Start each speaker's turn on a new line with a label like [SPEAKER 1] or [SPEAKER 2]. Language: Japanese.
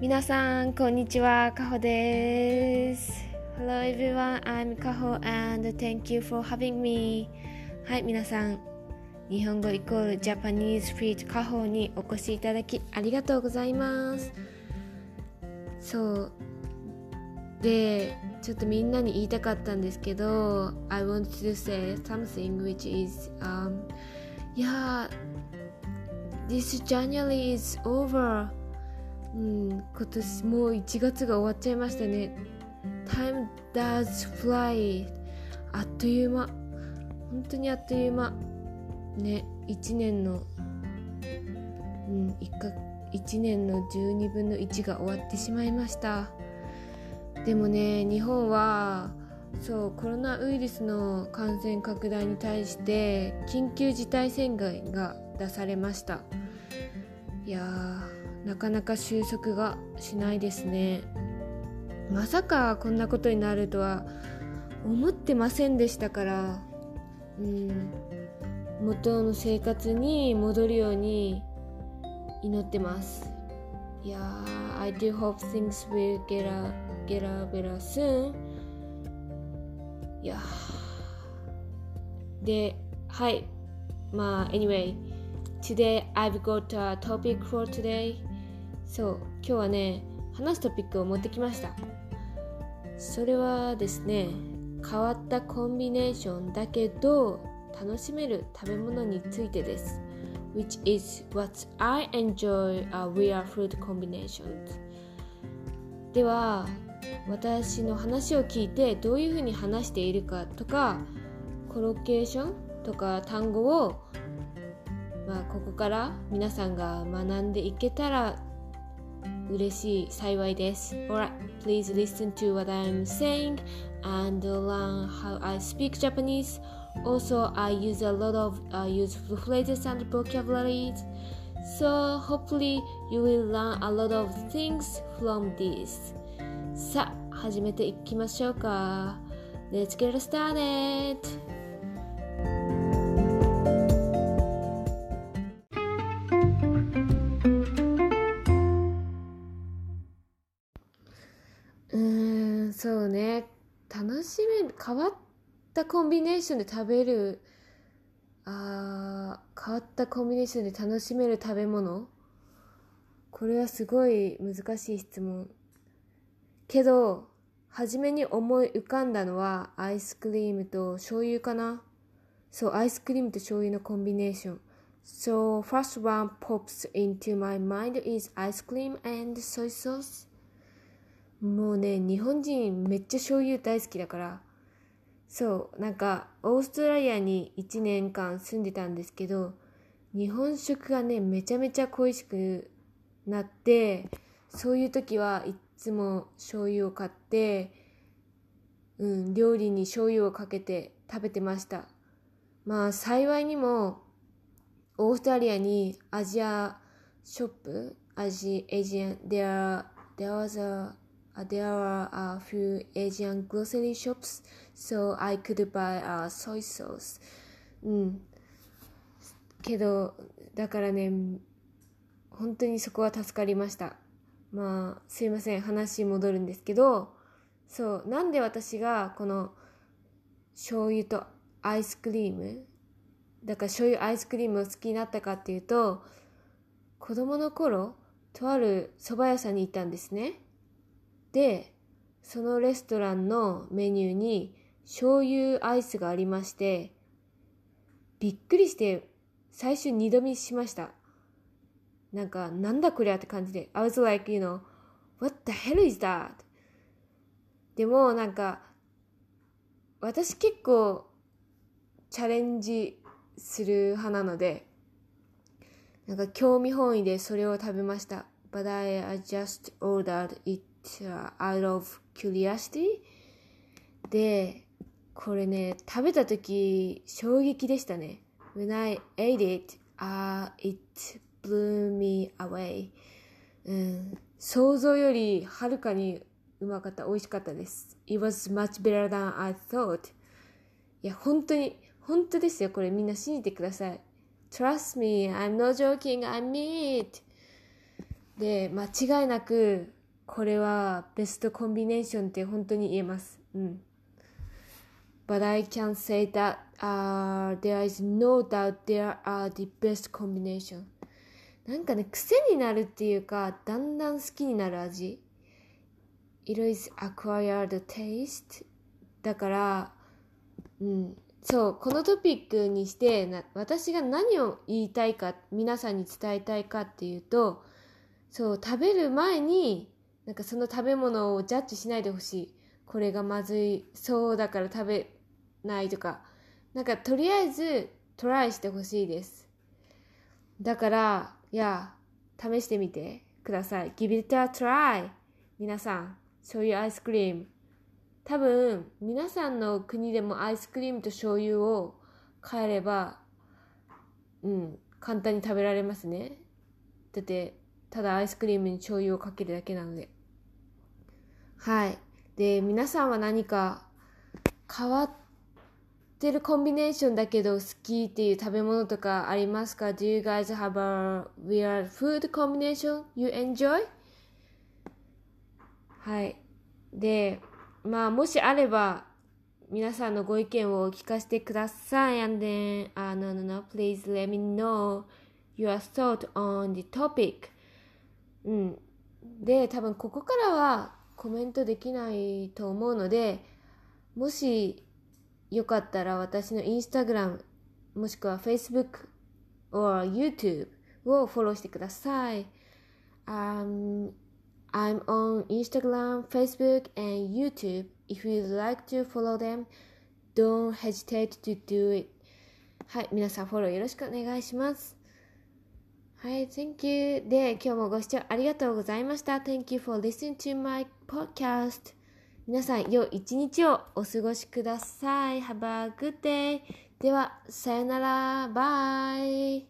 [SPEAKER 1] 皆さん、こんにちは。かほです。Hello everyone, I'm Kaho and thank you for having me. はい、皆さん。日本語イコールジャパニーズフィートカホにお越しいただきありがとうございます。そう。で、ちょっとみんなに言いたかったんですけど、I want to say something which is, um, yeah, this January is over. うん、今年もう1月が終わっちゃいましたね。Time does fly. あっという間。本当にあっという間。ね、1年の、うん、1, か1年の12分の1が終わってしまいました。でもね、日本は、そうコロナウイルスの感染拡大に対して緊急事態宣言が出されましたいやーなかなか収束がしないですねまさかこんなことになるとは思ってませんでしたからうん元の生活に戻るように祈ってますいや I do hope things will get a, get a better soon いやではいまあ anyway today I've got a topic for today そう今日はね話すトピックを持ってきました。それはですね変わったコンビネーションだけど楽しめる食べ物についてです。Which is what I enjoy a real fruit combinations. では私の話を聞いてどういうふうに話しているかとかコロケーションとか単語をまあここから皆さんが学んでいけたら嬉しい幸いです。Alright, please listen to what I'm saying and learn how I speak Japanese. Also, I use a lot of uh, useful phrases and vocabularies. So, hopefully, you will learn a lot of things from this. さあ、始めていきましょうか。Let's get started! そうね。楽しめ変わったコンビネーションで食べるあ変わったコンビネーションで楽しめる食べ物？これはすごい難しい質問。けど初めに思い浮かんだのはアイスクリームと醤油かな？そうアイスクリームと醤油のコンビネーション。So first one pops into my mind is ice cream and soy sauce. もうね、日本人めっちゃ醤油大好きだから、そう、なんか、オーストラリアに1年間住んでたんですけど、日本食がね、めちゃめちゃ恋しくなって、そういう時はいつも醤油を買って、うん、料理に醤油をかけて食べてました。まあ、幸いにも、オーストラリアにアジアショップ、アジ、エジアン、there, there was a there are a few Asian grocery shops, so I could buy a soy sauce. うん。けど、だからね、本当にそこは助かりました。まあ、すいません、話戻るんですけど、そう、なんで私がこの醤油とアイスクリーム、だから醤油アイスクリームを好きになったかっていうと、子供の頃、とある蕎麦屋さんに行ったんですね。で、そのレストランのメニューに醤油アイスがありまして、びっくりして最初二度見しました。なんか、なんだこりゃって感じで。I was like, you know, what the hell is that? でもなんか、私結構チャレンジする派なので、なんか興味本位でそれを食べました。But I just ordered it out of curiosity で、これね、食べた時衝撃でしたね。When I ate it, uh, it blew me away. うん、想像よりはるかにうまかった、美味しかったです。It was much better than I thought. いや、本当に、本当ですよ。これみんな信じてください。Trust me, I'm not joking, I mean it. で、間違いなく、これはベストコンビネーションって本当に言えます。うん。But I can say that、uh, there is no doubt there are the best combination. なんかね、癖になるっていうか、だんだん好きになる味。It is acquired taste. だから、うん。そう、このトピックにしてな、私が何を言いたいか、皆さんに伝えたいかっていうと、そう、食べる前に、なんかその食べ物をジャッジしないでほしい。これがまずいそうだから食べないとか。なんかとりあえずトライしてほしいです。だから、いや、試してみてください。Give it a try! 皆さん、そういうアイスクリーム。多分、皆さんの国でもアイスクリームと醤油を変えれば、うん、簡単に食べられますね。だって、ただアイスクリームに醤油をかけるだけなので。はい。で、皆さんは何か変わってるコンビネーションだけど好きっていう食べ物とかありますか ?Do you guys have a weird food combination you enjoy? はい。で、まあ、もしあれば、皆さんのご意見を聞かせてください。And then, uh, no, no, no, please let me know your thought on the topic. うん。で、多分ここからはコメントできないと思うので、もしよかったら私のインスタグラム、もしくは Facebook or YouTube をフォローしてください。Um, I'm on Instagram, Facebook, and YouTube. If you'd like to follow them, don't hesitate to do it. はい、皆さんフォローよろしくお願いします。はい、Thank you. で、今日もご視聴ありがとうございました。Thank you for listening to my podcast. 皆さん、良い一日をお過ごしください。Have a good day. では、さよなら。バイ。